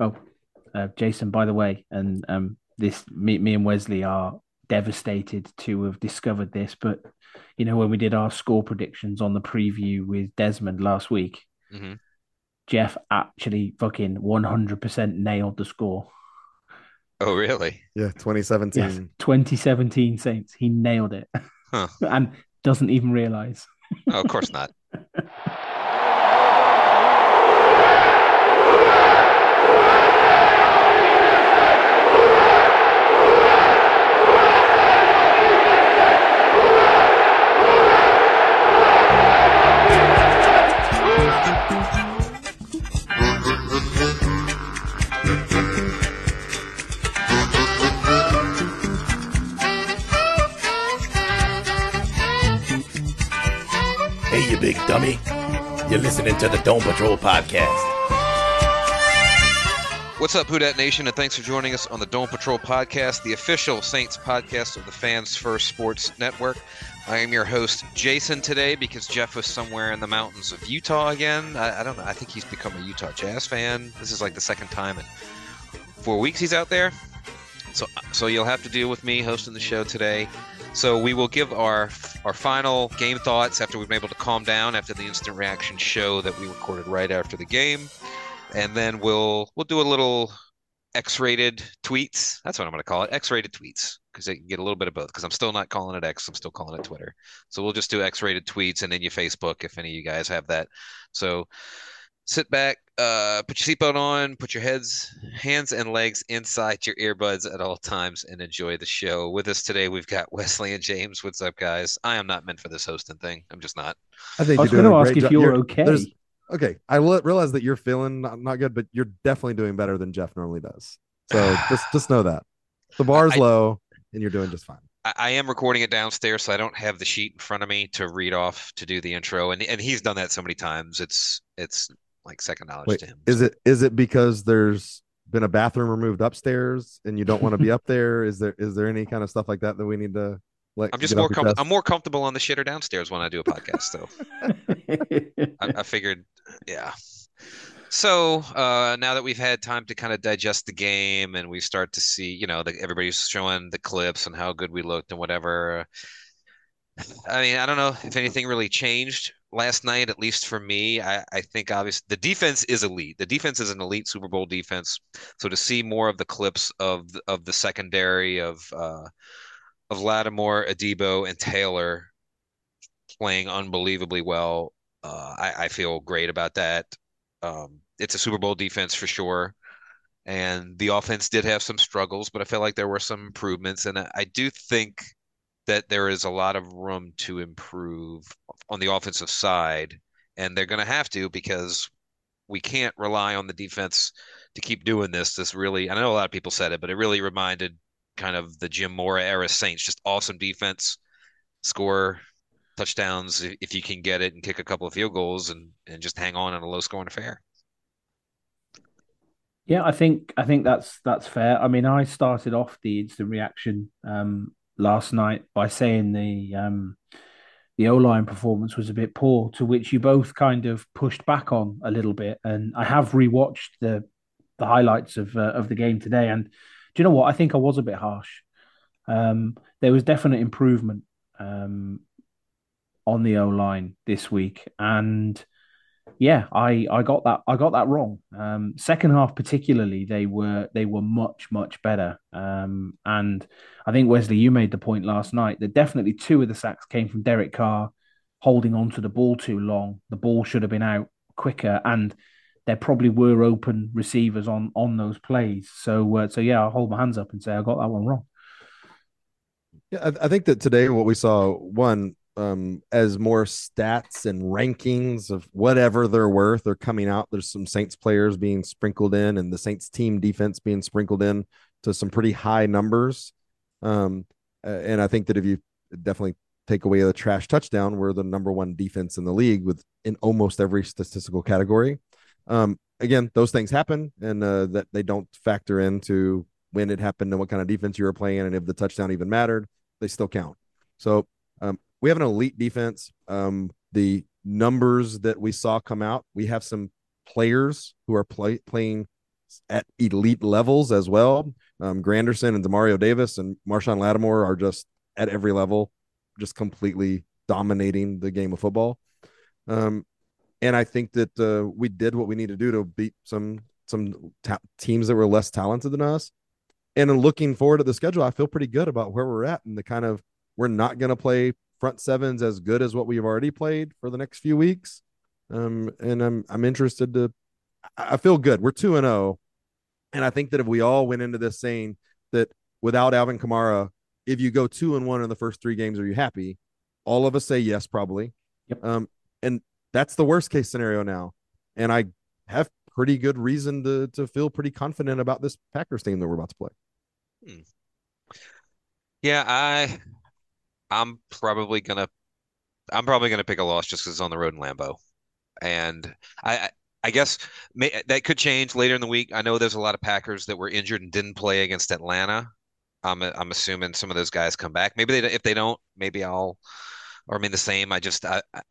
Oh, uh, Jason, by the way, and um, this me, me and Wesley are devastated to have discovered this, but you know when we did our score predictions on the preview with Desmond last week, hmm Jeff actually fucking one hundred percent nailed the score. Oh, really? Yeah, 2017. Yes, twenty seventeen Saints. He nailed it, Huh. and doesn't even realize. Oh, of course not. You're listening to the Dome Patrol podcast. What's up, Who Dat Nation, and thanks for joining us on the Dome Patrol podcast, the official Saints podcast of the Fans First Sports Network. I am your host, Jason, today because Jeff was somewhere in the mountains of Utah again. I, I don't know. I think he's become a Utah Jazz fan. This is like the second time in four weeks he's out there. So, so you'll have to deal with me hosting the show today. So we will give our our final game thoughts after we've been able to calm down after the instant reaction show that we recorded right after the game, and then we'll we'll do a little X-rated tweets. That's what I'm going to call it, X-rated tweets, because they can get a little bit of both. Because I'm still not calling it X, I'm still calling it Twitter. So we'll just do X-rated tweets, and then you Facebook if any of you guys have that. So sit back, uh, put your seatbelt on, put your heads, hands, and legs inside your earbuds at all times, and enjoy the show. With us today, we've got Wesley and James. What's up, guys? I am not meant for this hosting thing. I'm just not. I think I was going to ask if you were You're- okay. Okay, I realize that you're feeling not, not good, but you're definitely doing better than Jeff normally does. So just just know that the bar's I- low, and you're doing just fine. I, I am recording it downstairs, so I don't have the sheet in front of me to read off to do the intro, and and he's done that so many times. It's it's like second knowledge Wait, to him. is it is it because there's been a bathroom removed upstairs and you don't want to be up there? Is there is there any kind of stuff like that that we need to like? I'm just more off com- I'm more comfortable on the shitter downstairs when I do a podcast, so. I, I figured, yeah. So uh, now that we've had time to kind of digest the game and we start to see, you know, the, everybody's showing the clips and how good we looked and whatever. I mean, I don't know if anything really changed last night, at least for me. I, I think obviously the defense is elite. The defense is an elite Super Bowl defense. So to see more of the clips of of the secondary of uh, of Lattimore, Adebo, and Taylor playing unbelievably well, uh, I, I feel great about that. Um, it's a Super Bowl defense for sure. And the offense did have some struggles, but I felt like there were some improvements. And I, I do think that there is a lot of room to improve on the offensive side. And they're going to have to because we can't rely on the defense to keep doing this. This really, I know a lot of people said it, but it really reminded kind of the Jim Mora era Saints, just awesome defense, score touchdowns if, you can get it and kick a couple of field goals and, and just hang on in a low scoring affair. Yeah, I think I think that's that's fair. I mean, I started off the instant reaction um, last night by saying the um, the O line performance was a bit poor, to which you both kind of pushed back on a little bit. And I have rewatched the the highlights of uh, of the game today, and do you know what? I think I was a bit harsh. Um, there was definite improvement um, on the O line this week, and yeah, I I got that I got that wrong. Um, second half particularly, they were they were much much better. Um, and I think Wesley, you made the point last night that definitely two of the sacks came from Derek Carr holding on to the ball too long. The ball should have been out quicker, and there probably were open receivers on on those plays. So uh, so yeah, I'll hold my hands up and say I got that one wrong. Yeah, I, I think that today what we saw one um, as more stats and rankings of whatever they're worth are coming out. There's some Saints players being sprinkled in, and the Saints team defense being sprinkled in to some pretty high numbers. Um, and I think that if you definitely take away the trash touchdown, we're the number one defense in the league with in almost every statistical category. Um, again, those things happen, and uh, that they don't factor into when it happened and what kind of defense you were playing, and if the touchdown even mattered, they still count. So um, we have an elite defense. Um, the numbers that we saw come out, we have some players who are play, playing at elite levels as well. Um, Granderson and Demario Davis and Marshon Lattimore are just at every level, just completely dominating the game of football. Um, and I think that uh, we did what we need to do to beat some some ta- teams that were less talented than us. And in looking forward to the schedule, I feel pretty good about where we're at and the kind of we're not going to play front sevens as good as what we've already played for the next few weeks. Um, and I'm I'm interested to. I feel good. We're two and zero, oh, and I think that if we all went into this saying that without Alvin Kamara, if you go two and one in the first three games, are you happy? All of us say yes, probably. Yep. Um, and that's the worst case scenario now. And I have pretty good reason to to feel pretty confident about this Packers team that we're about to play. Hmm. Yeah, I I'm probably gonna I'm probably gonna pick a loss just because it's on the road in Lambeau, and I I guess may, that could change later in the week. I know there's a lot of Packers that were injured and didn't play against Atlanta. I'm I'm assuming some of those guys come back. Maybe they if they don't, maybe I'll or I mean the same. I just I, I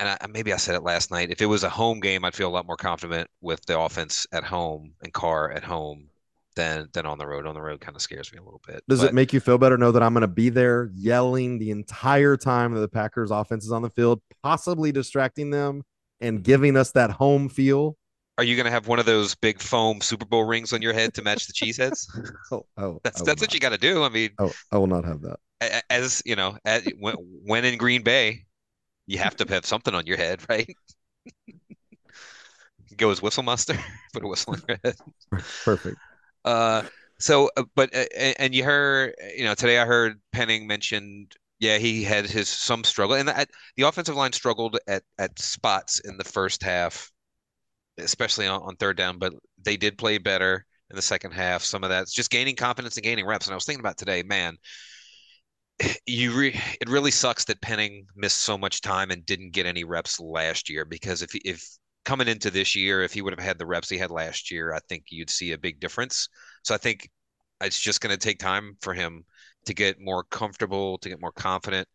and I, maybe I said it last night. If it was a home game, I'd feel a lot more confident with the offense at home and Carr at home than than on the road. On the road kind of scares me a little bit. Does but, it make you feel better know that I'm going to be there yelling the entire time that the Packers offense is on the field, possibly distracting them and giving us that home feel? Are you going to have one of those big foam Super Bowl rings on your head to match the cheeseheads? oh, oh, that's that's what you got to do. I mean, oh, I will not have that. As you know, as, when, when in Green Bay, you have to have something on your head, right? Go as Whistle Monster, put a whistle on your head. Perfect. Uh, so, uh, but uh, and you heard, you know, today I heard Penning mentioned, yeah, he had his some struggle, and the, the offensive line struggled at at spots in the first half, especially on, on third down. But they did play better in the second half. Some of that's just gaining confidence and gaining reps. And I was thinking about today, man, you re- it really sucks that Penning missed so much time and didn't get any reps last year because if if coming into this year, if he would have had the reps he had last year, I think you'd see a big difference. So I think it's just going to take time for him to get more comfortable, to get more confident.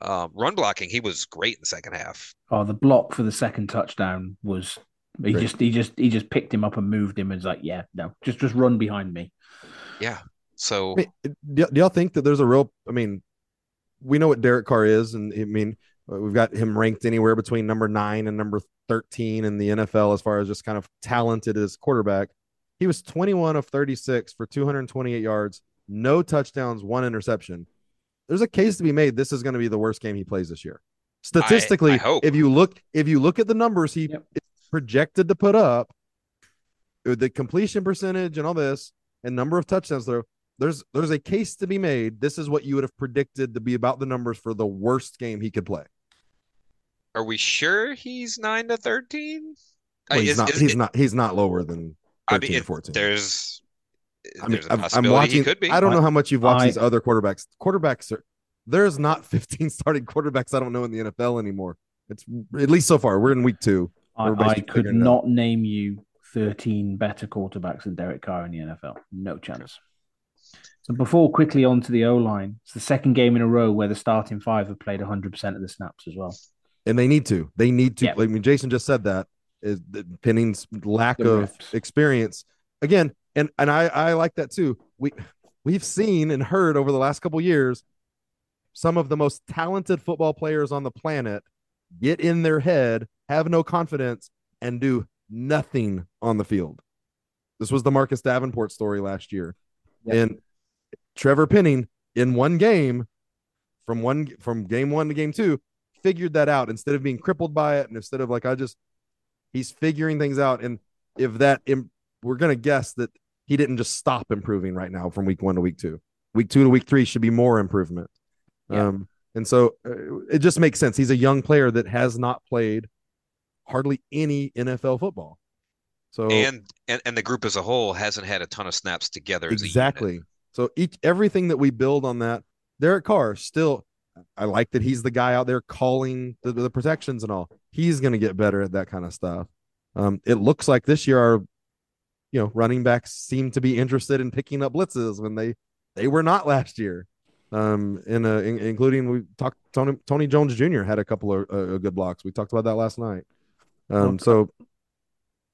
Um, run blocking, he was great in the second half. Oh, the block for the second touchdown was he great. just he just he just picked him up and moved him and was like, yeah, no, just just run behind me. Yeah. So I mean, do, do y'all think that there's a real? I mean, we know what Derek Carr is, and I mean, we've got him ranked anywhere between number nine and number 13 in the NFL as far as just kind of talented as quarterback. He was 21 of 36 for 228 yards, no touchdowns, one interception. There's a case to be made. This is going to be the worst game he plays this year. Statistically, I, I if you look if you look at the numbers he yep. projected to put up, uh, the completion percentage and all this, and number of touchdowns though, there's there's a case to be made. This is what you would have predicted to be about the numbers for the worst game he could play. Are we sure he's nine to thirteen? Well, he's is, not. Is, he's it, not. He's not lower than thirteen I mean, 14. There's. I mean, I'm, I'm, watching. I don't know how much you've watched I, these other quarterbacks. Quarterbacks are. There's not 15 starting quarterbacks. I don't know in the NFL anymore. It's at least so far. We're in week two. I, I could not name you 13 better quarterbacks than Derek Carr in the NFL. No chance. So before quickly on to the O line, it's the second game in a row where the starting five have played 100% of the snaps as well and they need to. They need to. Like, I mean, Jason just said that is Penning's lack the of experience again, and and I I like that too. We we've seen and heard over the last couple years some of the most talented football players on the planet get in their head, have no confidence, and do nothing on the field. This was the Marcus Davenport story last year, yep. and Trevor Penning in one game from one from game one to game two figured that out instead of being crippled by it and instead of like I just he's figuring things out and if that we're going to guess that he didn't just stop improving right now from week 1 to week 2. Week 2 to week 3 should be more improvement. Yeah. Um And so uh, it just makes sense. He's a young player that has not played hardly any NFL football. So and, and and the group as a whole hasn't had a ton of snaps together. Exactly. So each everything that we build on that, Derek Carr still. I like that he's the guy out there calling the, the protections and all. He's going to get better at that kind of stuff. Um, it looks like this year our, you know, running backs seem to be interested in picking up blitzes when they they were not last year. Um, in, a, in including we talked Tony Tony Jones Jr. had a couple of uh, good blocks. We talked about that last night. Um, so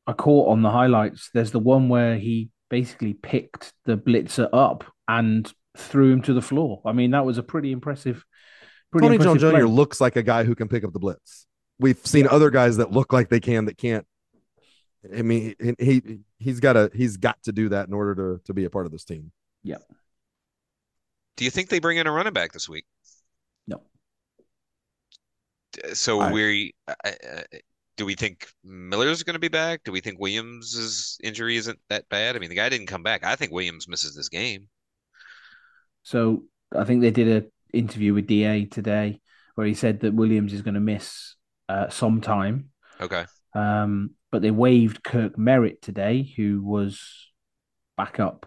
I caught on the highlights. There's the one where he basically picked the blitzer up and threw him to the floor. I mean, that was a pretty impressive. Pretty Tony impressive Jones Jr. looks like a guy who can pick up the blitz. We've seen yeah. other guys that look like they can that can't. I mean, he he's got to he's got to do that in order to to be a part of this team. Yeah. Do you think they bring in a running back this week? No. So I, we do we think Miller's going to be back? Do we think Williams' injury isn't that bad? I mean, the guy didn't come back. I think Williams misses this game. So I think they did an interview with Da today where he said that Williams is going to miss uh, some time. Okay. Um, but they waived Kirk Merritt today, who was backup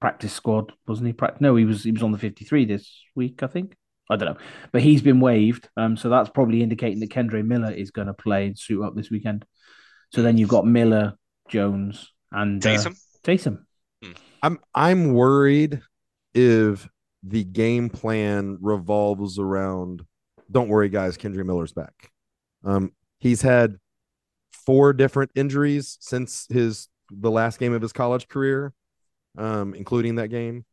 practice squad, wasn't he? No, he was he was on the fifty three this week, I think. I don't know, but he's been waived. Um, so that's probably indicating that Kendre Miller is going to play and suit up this weekend. So then you've got Miller, Jones, and uh, Taysom. Taysom. Hmm. I'm I'm worried if the game plan revolves around. Don't worry, guys. Kendre Miller's back. Um, he's had four different injuries since his the last game of his college career, um, including that game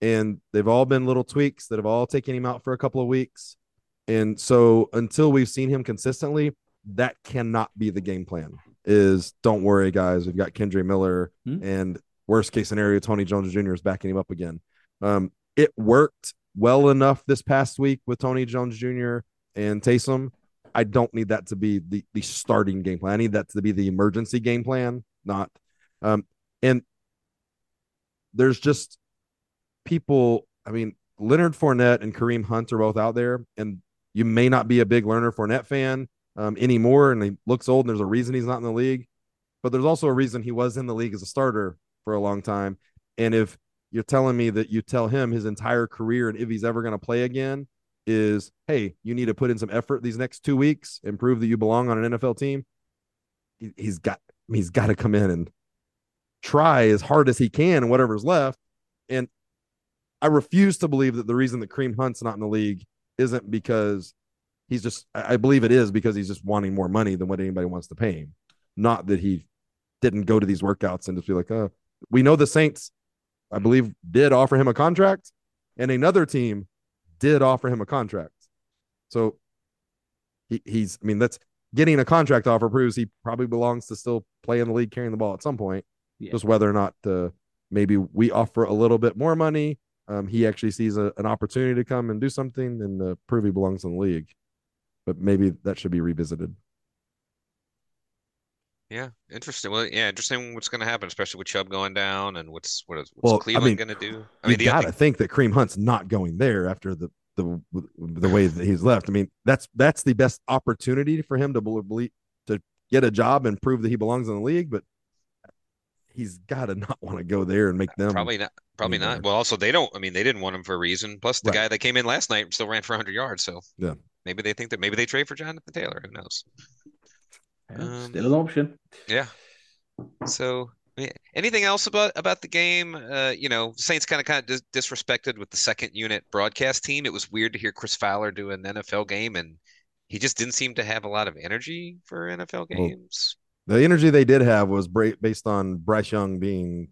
and they've all been little tweaks that have all taken him out for a couple of weeks. And so until we've seen him consistently, that cannot be the game plan. Is don't worry, guys. We've got Kendre Miller, hmm and worst case scenario, Tony Jones Jr. is backing him up again. Um, it worked well enough this past week with Tony Jones Jr. and Taysom. I don't need that to be the, the starting game plan. I need that to be the emergency game plan, not. Um, and there's just people, I mean, Leonard Fournette and Kareem Hunt are both out there, and you may not be a big Leonard Fournette fan um, anymore, and he looks old, and there's a reason he's not in the league. But there's also a reason he was in the league as a starter for a long time. And if you're telling me that you tell him his entire career and if he's ever going to play again is, hey, you need to put in some effort these next two weeks and prove that you belong on an NFL team, he's got he's got to come in and try as hard as he can and whatever's left. And I refuse to believe that the reason that Kareem Hunt's not in the league isn't because he's just I believe it is because he's just wanting more money than what anybody wants to pay him. Not that he didn't go to these workouts and just be like, oh, we know the Saints, I believe, did offer him a contract, and another team did offer him a contract. So he, he's I mean, that's getting a contract offer proves he probably belongs to still play in the league carrying the ball at some point. Yeah. Just whether or not uh, maybe we offer a little bit more money um, he actually sees a, an opportunity to come and do something and uh, prove he belongs in the league. But maybe that should be revisited. Yeah, interesting. Well, yeah, interesting. What's going to happen, especially with Chubb going down, and what's what is what's well, Cleveland I mean, going to do? I mean, you got to think that Kareem Hunt's not going there after the the the way that he's left. I mean, that's that's the best opportunity for him to believe to get a job and prove that he belongs in the league. But he's got to not want to go there and make them probably not. Probably not. Well, also they don't. I mean, they didn't want him for a reason. Plus, the right. guy that came in last night still ran for 100 yards. So yeah, maybe they think that maybe they trade for Jonathan Taylor. Who knows? Yeah, um, still an option. Yeah. So anything else about about the game? Uh, you know, Saints kind of kind of dis- disrespected with the second unit broadcast team. It was weird to hear Chris Fowler do an NFL game, and he just didn't seem to have a lot of energy for NFL games. Well, the energy they did have was based on Bryce Young being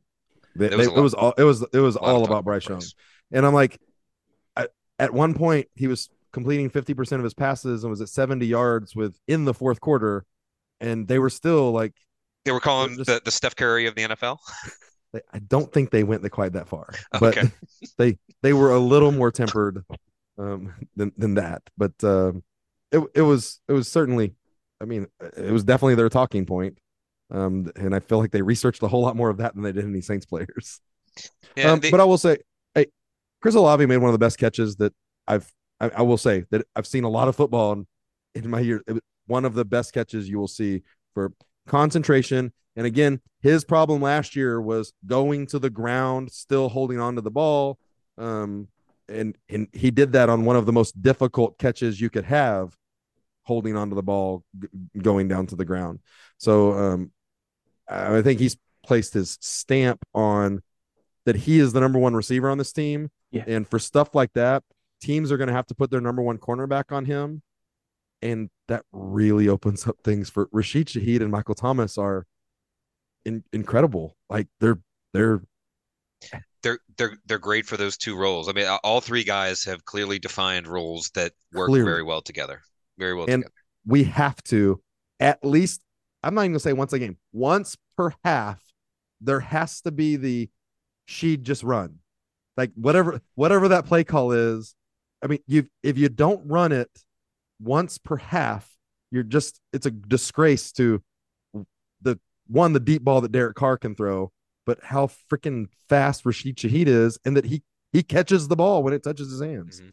they, it, was they, it, was all it was it was all about Bryce Young, and I'm like, I, at one point he was completing 50 percent of his passes and was at 70 yards within the fourth quarter, and they were still like they were calling just, the, the Steph Curry of the NFL. I don't think they went quite that far, but okay. they they were a little more tempered um, than than that. But uh, it it was it was certainly, I mean, it was definitely their talking point. Um, and I feel like they researched a whole lot more of that than they did any Saints players. Yeah, um, they... but I will say, hey, Chris Olave made one of the best catches that I've I, I will say that I've seen a lot of football in, in my year. One of the best catches you will see for concentration. And again, his problem last year was going to the ground, still holding on to the ball. Um, and, and he did that on one of the most difficult catches you could have, holding onto the ball, g- going down to the ground. So um, I think he's placed his stamp on that he is the number one receiver on this team. Yeah. And for stuff like that, teams are going to have to put their number one cornerback on him. And that really opens up things for Rashid Shaheed and Michael Thomas are in, incredible. Like they're they're they're they're they're great for those two roles. I mean, all three guys have clearly defined roles that work Clearly. very well together. Very well And- together. we have to at least I'm not even gonna say once a game, once per half, there has to be the she just run. Like whatever whatever that play call is. I mean, you if you don't run it once per half, you're just it's a disgrace to the one, the deep ball that Derek Carr can throw, but how freaking fast Rashid Shaheed is, and that he he catches the ball when it touches his hands. Mhm.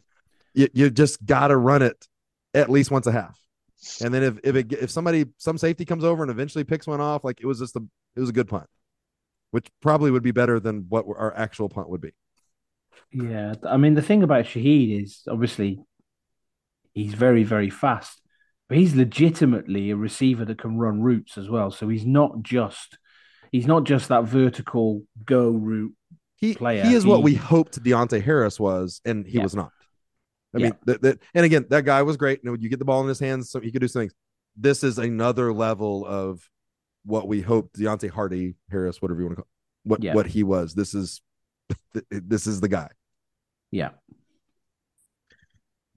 You you just gotta run it at least once a half. And then if if it, if somebody some safety comes over and eventually picks one off, like it was just a it was a good punt, which probably would be better than what our actual punt would be. Yeah, I mean the thing about Shaheed is obviously he's very very fast, but he's legitimately a receiver that can run routes as well. So he's not just he's not just that vertical go route. He Player, he is what we hoped Deonte Harris was, and he Yeah. was not. I Yeah. mean, that, that and again, that guy was great. You, know, you get the ball in his hands, so he could do some things. This is another level of what we hoped Deonte Hardy Harris, whatever you want to call what Yeah. what he was. This is this is the guy. Yeah,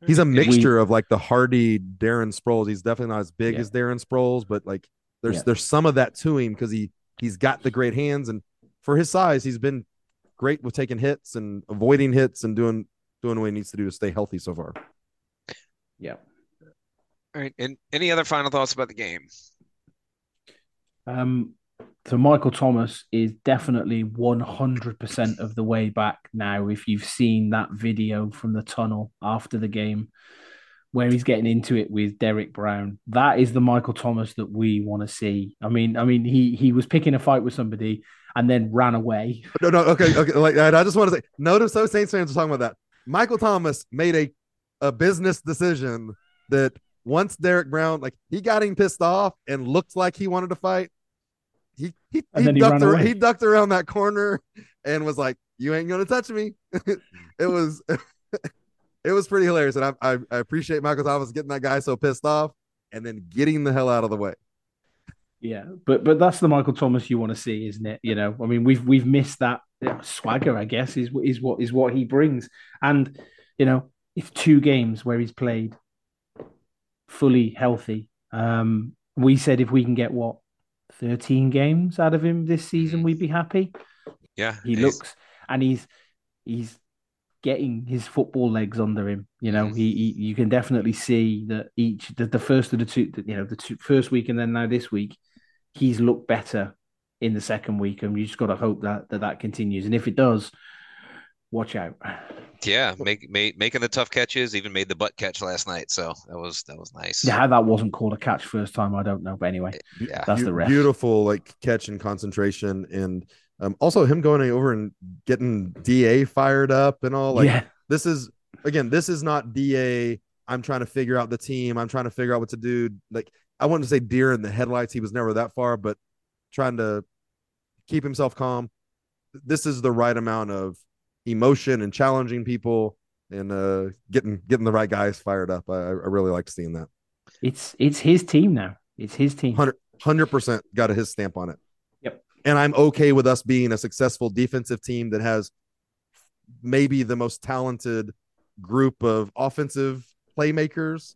He's a We- mixture of like the Hardy Darren Sproles. He's definitely not as big Yeah. as Darren Sproles, but like there's Yeah. there's some of that to him because he he's got the great hands and for his size, he's been great with taking hits and avoiding hits and doing doing what he needs to do to stay healthy so far. yeah. All right. And any other final thoughts about the game? Um, so Michael Thomas is definitely 100% of the way back now. If you've seen that video from the tunnel after the game, where he's getting into it with Derrick Brown, that is the Michael Thomas that we want to see. I mean, I mean, he he was picking a fight with somebody and then ran away. No, no, okay, okay. Like I just want to say, notice those Saints fans are talking about that. Michael Thomas made a a business decision that once Derrick Brown, like he got him pissed off and looked like he wanted to fight. He he, he ducked ran ar- away. he ducked around that corner and was like, "You ain't gonna touch me." it was it was pretty hilarious, and I, I I appreciate Michael Thomas getting that guy so pissed off and then getting the hell out of the way. Yeah, but but that's the Michael Thomas you want to see, isn't it? You know, I mean, we've we've missed that swagger. I guess is is what is what he brings, and you know, it's two games where he's played fully healthy. Um, we said if we can get what thirteen games out of him this season, we'd be happy. Yeah. He looks and he's he's getting his football legs under him. You know, Mhm. he, he you can definitely see that each the, the first of the two, you know, the two, first week and then now this week, he's looked better in the second week, and you just got to hope that that that continues. And if it does, watch out. Yeah, make, make, making the tough catches, even made the butt catch last night. So that was that was nice. Yeah, how that wasn't called a catch first time, I don't know. But anyway, Yeah. that's Beau- the ref. Beautiful like catch and concentration and um, also him going over and getting DA fired up and all like yeah, this is again this is not DA I'm trying to figure out the team I'm trying to figure out what to do like I wanted to say deer in the headlights he was never that far but trying to keep himself calm this is the right amount of emotion and challenging people and uh getting getting the right guys fired up I, I really like seeing that it's it's his team now. It's his team. Hundred hundred percent got a his stamp on it. Yep. And I'm okay with us being a successful defensive team that has maybe the most talented group of offensive playmakers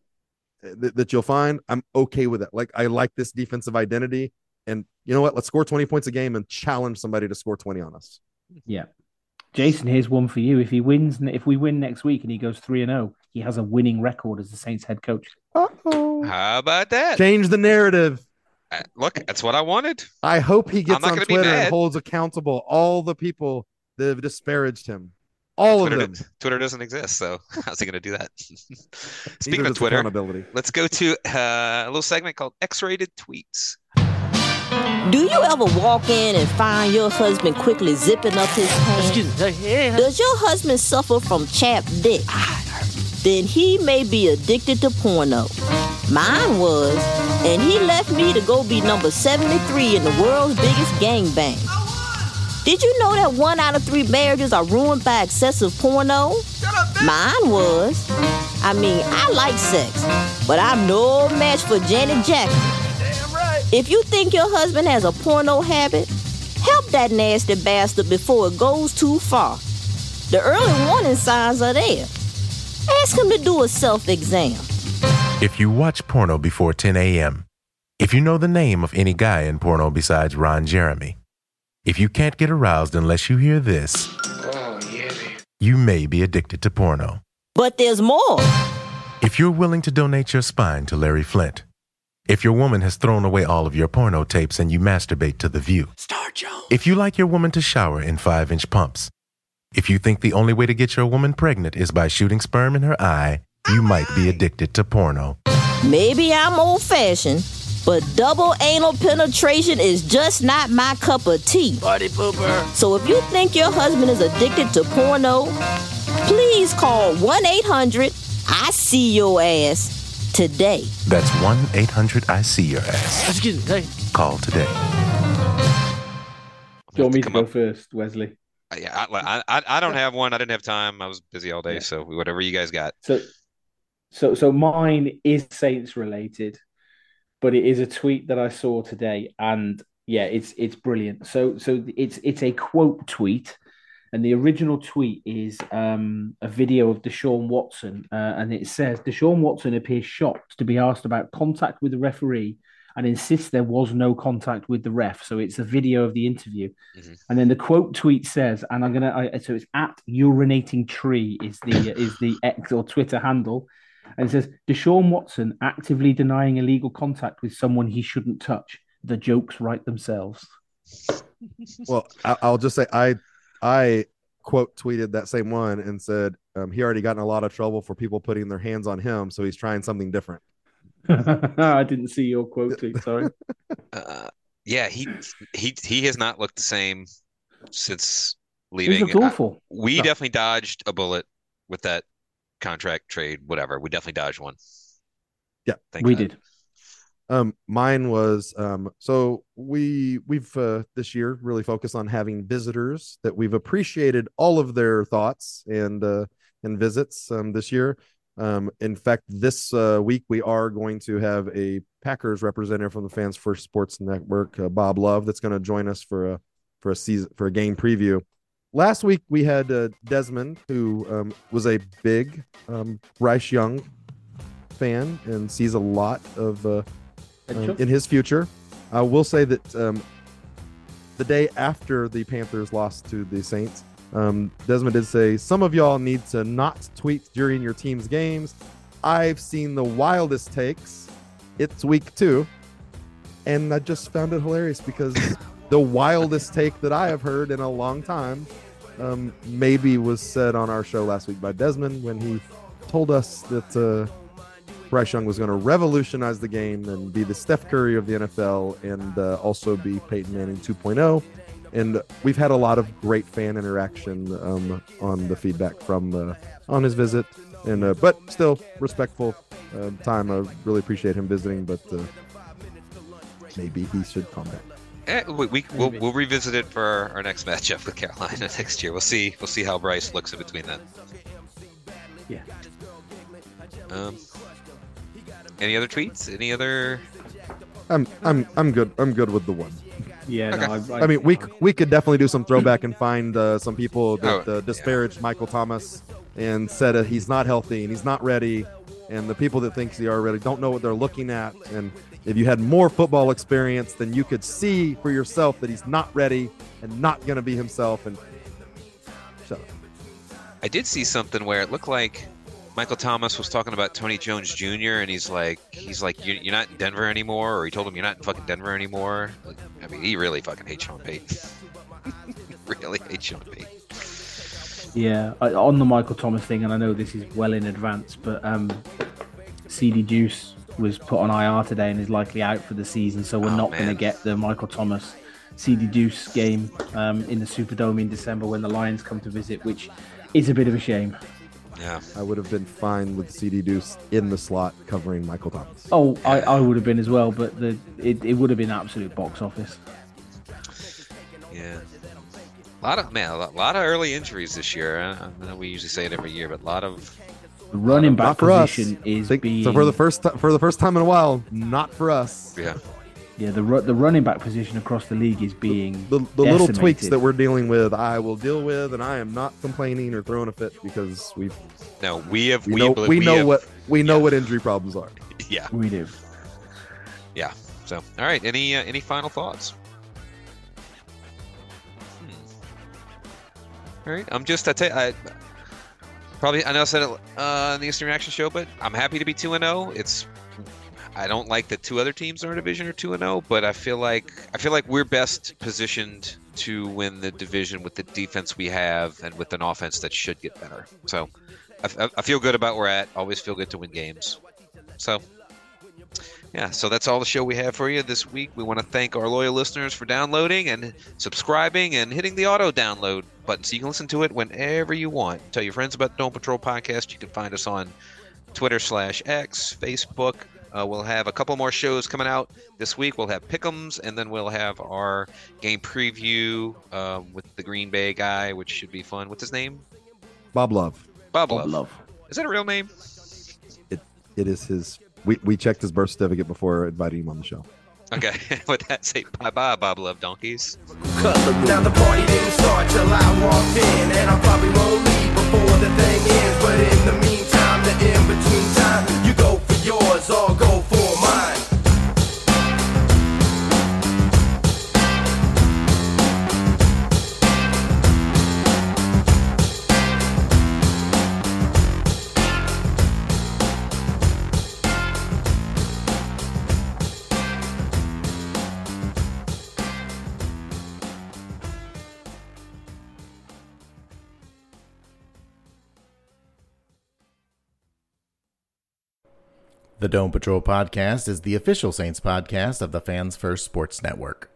that, that you'll find. I'm okay with that. Like I like this defensive identity. And you know what? Let's score 20 points a game and challenge somebody to score 20 on us. Yeah. Jason, here's one for you. If he wins, if we win next week and he goes three and zero, he has a winning record as the Saints head coach. Uh-oh. How about that? Change the narrative. Uh, Look, that's what I wanted. I hope he gets not on Twitter and holds accountable all the people that have disparaged him. All Twitter, of them. Twitter doesn't exist, so how's he going to do that? Speaking of Twitter, accountability. let's go to uh, a little segment called X-rated tweets. Do you ever walk in and find your husband quickly zipping up his pants? Does your husband suffer from chapped dick? Then he may be addicted to porno. Mine was, and he left me to go be number 73 in the world's biggest gangbang. Did you know that one out of three marriages are ruined by excessive porno? Mine was. I mean, I like sex, but I'm no match for Janet Jackson. If you think your husband has a porno habit, help that nasty bastard before it goes too far. The early warning signs are there. Ask him to do a self exam. If you watch porno before 10 a.m., if you know the name of any guy in porno besides Ron Jeremy, if you can't get aroused unless you hear this, oh, yeah. you may be addicted to porno. But there's more. If you're willing to donate your spine to Larry Flynt, if your woman has thrown away all of your porno tapes and you masturbate to the view, Star Jones. if you like your woman to shower in five inch pumps, if you think the only way to get your woman pregnant is by shooting sperm in her eye, you might be addicted to porno. Maybe I'm old fashioned, but double anal penetration is just not my cup of tea. Party pooper. So if you think your husband is addicted to porno, please call 1 800 I See Your Ass today. That's 1 800 I See Your Ass. Excuse me. Call today. Do you want me to Come go up- first, Wesley? Uh, Yeah, I, I, I don't have one. I didn't have time. I was busy all day, Yeah. so whatever you guys got. So, so, so mine is Saints related, but it is a tweet that I saw today, and yeah, it's it's brilliant. So, so it's it's a quote tweet, and the original tweet is um, a video of Deshaun Watson, uh, and it says Deshaun Watson appears shocked to be asked about contact with the referee, and insists there was no contact with the ref. So it's a video of the interview, Mhm. and then the quote tweet says, and I'm gonna, I, so it's at urinating tree is the is the X or Twitter handle. And it says Deshaun Watson actively denying illegal contact with someone he shouldn't touch. The jokes write themselves. Well, I'll just say I I quote tweeted that same one and said um, he already got in a lot of trouble for people putting their hands on him, so he's trying something different. I didn't see your quote tweet. Sorry. Uh, yeah, he he he has not looked the same since leaving. looked Uh, awful. we No. definitely dodged a bullet with that contract trade, whatever. We definitely dodged one. Yeah, Thank we God. did. Um, mine was um, so we we've uh, this year really focused on having visitors that we've appreciated all of their thoughts and uh, and visits um, this year. Um, in fact, this uh, week we are going to have a Packers representative from the Fans First Sports Network, uh, Bob Love, that's going to join us for a for a season for a game preview. Last week we had uh, Desmond, who um, was a big um, Bryce Young fan and sees a lot of uh, um, in his future. I will say that um, the day after the Panthers lost to the Saints, um, Desmond did say some of y'all need to not tweet during your team's games. I've seen the wildest takes. It's week two, and I just found it hilarious because the wildest take that I have heard in a long time um, maybe was said on our show last week by Desmond when he told us that uh, Bryce Young was going to revolutionize the game and be the Steph Curry of the NFL and uh, also be Peyton Manning 2.0. And we've had a lot of great fan interaction um, on the feedback from uh, on his visit, and uh, but still respectful uh, time. I really appreciate him visiting, but uh, maybe he should come back. Eh, we, we we'll, we'll revisit it for our, our next matchup with Carolina next year. We'll see. We'll see how Bryce looks in between then. Yeah. Um. Any other tweets? Any other? I'm I'm I'm good. I'm good with the one. Yeah, no, Okay. I, I mean, we we could definitely do some throwback and find uh, some people that Oh, uh, disparaged Michael Thomas and said uh, he's not healthy and he's not ready, and the people that think he are ready don't know what they're looking at. And if you had more football experience, then you could see for yourself that he's not ready and not going to be himself. And shut up. I did see something where it looked like Michael Thomas was talking about Tony Jones Jr. and he's like, he's like, you're, you're not in Denver anymore, or he told him you're not in fucking Denver anymore. Like, I mean, he really fucking hates Sean Payton. really hates Sean Payton. Yeah, on the Michael Thomas thing, and I know this is well in advance, but um, CD Deuce was put on IR today and is likely out for the season, so we're oh, not going to get the Michael Thomas CD Deuce game um, in the Superdome in December when the Lions come to visit, which is a bit of a shame. Yeah, I would have been fine with CD Deuce in the slot covering Michael Thomas. Oh, I, I would have been as well, but the it, it would have been absolute box office. Yeah, a lot of man, a lot of early injuries this year. I know we usually say it every year, but a lot of the running back position us. is Think, being so for the first t- for the first time in a while, not for us. Yeah. Yeah, the the running back position across the league is being the, the, the little tweaks that we're dealing with. I will deal with, and I am not complaining or throwing a fit because we've no, we have we, we know we, we know have, what we know yeah. what injury problems are. Yeah, we do. Yeah. So, all right. Any uh, any final thoughts? Hmm. All right. I'm just I tell you, I probably I know I said it uh, in the Instant Reaction show, but I'm happy to be two and zero. Oh. It's I don't like that two other teams in our division are two and zero, oh, but I feel like I feel like we're best positioned to win the division with the defense we have and with an offense that should get better. So I, I feel good about where we're at. Always feel good to win games. So yeah, so that's all the show we have for you this week. We want to thank our loyal listeners for downloading and subscribing and hitting the auto download button so you can listen to it whenever you want. Tell your friends about the Dome Patrol podcast. You can find us on Twitter slash X, Facebook, uh, we'll have a couple more shows coming out this week. We'll have Pick'ems, and then we'll have our game preview um, with the Green Bay guy, which should be fun. What's his name? Bob Love. Bob, Bob Love. Love. Is that a real name? It it is his. We we checked his birth certificate before inviting him on the show. Okay, with that, say bye bye, Bob Love Donkeys. Now the party didn't start till I walked in, and I probably won't leave before the thing ends. But in the meantime, the in between time, you go yours, all go The Dome Patrol podcast is the official Saints podcast of the Fans First Sports Network.